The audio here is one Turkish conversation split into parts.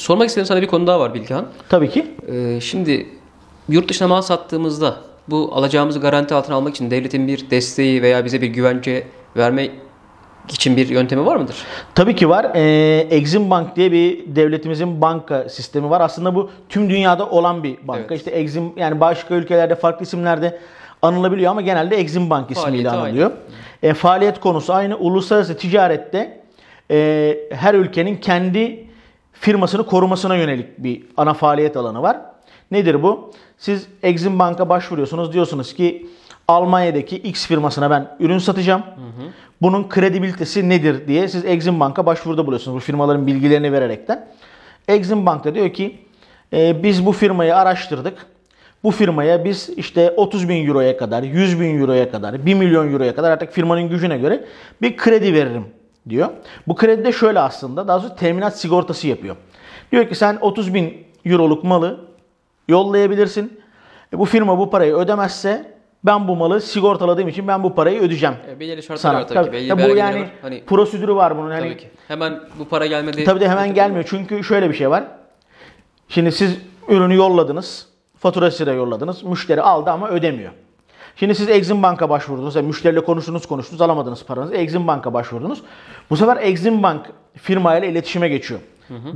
sormak istediğim sana bir konu daha var Bilgehan. Tabii ki. Ee, şimdi yurt dışına mal sattığımızda bu alacağımızı garanti altına almak için devletin bir desteği veya bize bir güvence verme için bir yöntemi var mıdır? Tabii ki var. Ee, Exim Bank diye bir devletimizin banka sistemi var. Aslında bu tüm dünyada olan bir banka. Evet. İşte Exim yani başka ülkelerde farklı isimlerde anılabiliyor ama genelde Exim Bank ismiyle Faaliyeti aynı. anılıyor. E, faaliyet konusu aynı. Uluslararası ticarette e, her ülkenin kendi firmasını korumasına yönelik bir ana faaliyet alanı var. Nedir bu? Siz Exim Bank'a başvuruyorsunuz. Diyorsunuz ki Almanya'daki X firmasına ben ürün satacağım. Bunun kredibilitesi nedir diye siz Exim Bank'a başvuruda buluyorsunuz. Bu firmaların bilgilerini vererekten. Exim Bank da diyor ki "E, biz bu firmayı araştırdık. Bu firmaya biz işte 30 bin euroya kadar, 100 bin euroya kadar, 1 milyon euroya kadar artık firmanın gücüne göre bir kredi veririm diyor. Bu kredi de şöyle aslında daha doğrusu teminat sigortası yapıyor. Diyor ki sen 30 bin euroluk malı yollayabilirsin. E, bu firma bu parayı ödemezse ben bu malı sigortaladığım için ben bu parayı ödeyeceğim. E, belirli şartlar Sana. var tabii, ki. Belli Ya bu yani var. Hani prosedürü var bunun. Yani tabii ki. Hemen bu para gelmedi. Tabii de hemen gelmiyor. Çünkü şöyle bir şey var. Şimdi siz ürünü yolladınız. Faturasıyla yolladınız. Müşteri aldı ama ödemiyor. Şimdi siz Exim Bank'a başvurdunuz. Yani müşteriyle konuştunuz konuştunuz alamadınız paranızı. Exim Bank'a başvurdunuz. Bu sefer Exim Bank firmayla iletişime geçiyor.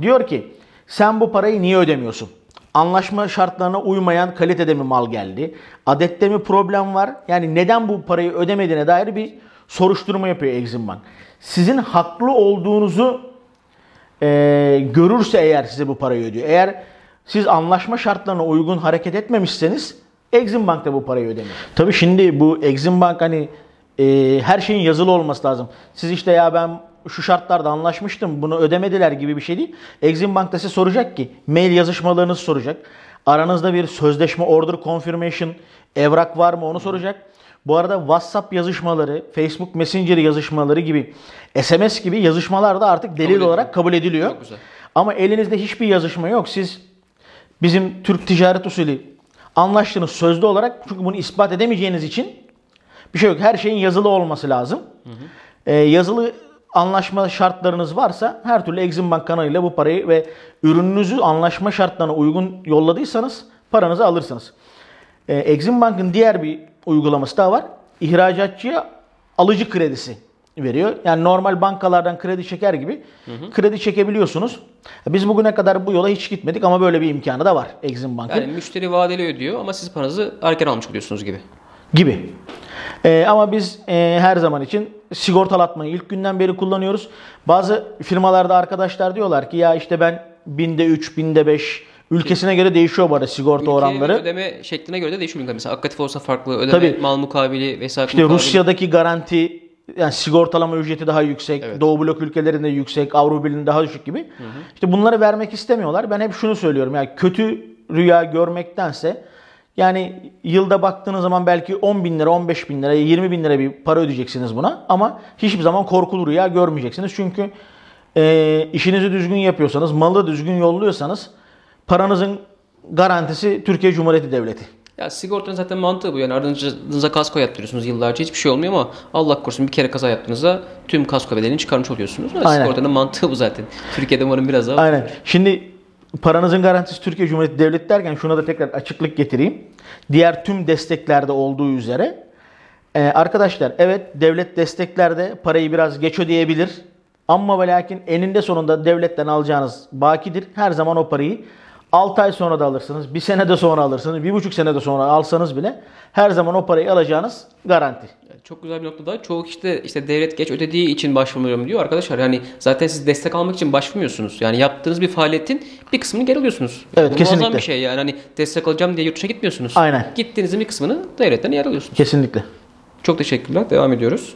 Diyor ki sen bu parayı niye ödemiyorsun? Anlaşma şartlarına uymayan kalitede mi mal geldi? Adette mi problem var? Yani neden bu parayı ödemediğine dair bir soruşturma yapıyor Exim Bank. Sizin haklı olduğunuzu e, görürse eğer size bu parayı ödüyor. Eğer siz anlaşma şartlarına uygun hareket etmemişseniz Exim Bank da bu parayı ödemiyor. Tabii şimdi bu Exim Bank hani e, her şeyin yazılı olması lazım. Siz işte ya ben şu şartlarda anlaşmıştım bunu ödemediler gibi bir şey değil. Exim Bank da size soracak ki mail yazışmalarınızı soracak. Aranızda bir sözleşme order confirmation evrak var mı onu soracak. Bu arada WhatsApp yazışmaları, Facebook Messenger yazışmaları gibi SMS gibi yazışmalar da artık delil ediliyor. olarak kabul ediliyor. Çok güzel. Ama elinizde hiçbir yazışma yok. Siz bizim Türk ticaret usulü anlaştığınız sözlü olarak çünkü bunu ispat edemeyeceğiniz için bir şey yok. Her şeyin yazılı olması lazım. Ee, yazılı anlaşma şartlarınız varsa her türlü Exim Bank kanalıyla bu parayı ve ürününüzü anlaşma şartlarına uygun yolladıysanız paranızı alırsınız. Ee, Exim Bank'ın diğer bir uygulaması daha var. İhracatçıya alıcı kredisi veriyor. Yani normal bankalardan kredi çeker gibi kredi çekebiliyorsunuz. Biz bugüne kadar bu yola hiç gitmedik ama böyle bir imkanı da var Exim Bank'ın Yani müşteri vadeli ödüyor ama siz paranızı erken almış oluyorsunuz gibi. gibi. Ee, ama biz e, her zaman için sigortalatmayı ilk günden beri kullanıyoruz. Bazı firmalarda arkadaşlar diyorlar ki ya işte ben binde 3, binde 5 ülkesine göre değişiyor bu arada sigorta Ülke oranları. ödeme şekline göre de değişiyor. Mesela aktif olsa farklı, ödeme Tabii. mal mukabili vesaire. İşte mukabili. Rusya'daki garanti yani sigortalama ücreti daha yüksek, Evet. Doğu blok ülkelerinde yüksek, Avrupa Birliği'nde daha düşük gibi. İşte bunları vermek istemiyorlar. Ben hep şunu söylüyorum yani kötü rüya görmektense yani yılda baktığınız zaman belki 10 bin lira, 15 bin lira, 20 bin lira bir para ödeyeceksiniz buna. Ama hiçbir zaman korkulu rüya görmeyeceksiniz. Çünkü e, işinizi düzgün yapıyorsanız, malı düzgün yolluyorsanız paranızın garantisi Türkiye Cumhuriyeti Devleti. Ya sigortanın zaten mantığı bu. Yani ardınıza kasko yaptırıyorsunuz yıllarca hiçbir şey olmuyor ama Allah korusun bir kere kaza yaptığınızda tüm kasko bedelini çıkarmış oluyorsunuz. Yani Aynen. Sigortanın mantığı bu zaten. Türkiye'de umarım biraz daha Aynen. Şimdi paranızın garantisi Türkiye Cumhuriyeti Devleti derken şuna da tekrar açıklık getireyim. Diğer tüm desteklerde olduğu üzere e, arkadaşlar evet devlet desteklerde parayı biraz geç ödeyebilir. Ama ve lakin eninde sonunda devletten alacağınız bakidir. Her zaman o parayı 6 ay sonra da alırsınız, bir sene de sonra alırsınız, bir buçuk sene de sonra alsanız bile her zaman o parayı alacağınız garanti. Çok güzel bir noktada. Çoğu kişi de işte devlet geç ödediği için başvurmuyorum diyor. Arkadaşlar yani zaten siz destek almak için başvurmuyorsunuz. Yani yaptığınız bir faaliyetin bir kısmını geri alıyorsunuz. Evet, Bu kesinlikle. Bir şey yani. Hani destek alacağım diye yurt dışına gitmiyorsunuz. Aynen. Gittiğinizin bir kısmını devletten yer alıyorsunuz. Kesinlikle. Çok teşekkürler. Devam ediyoruz.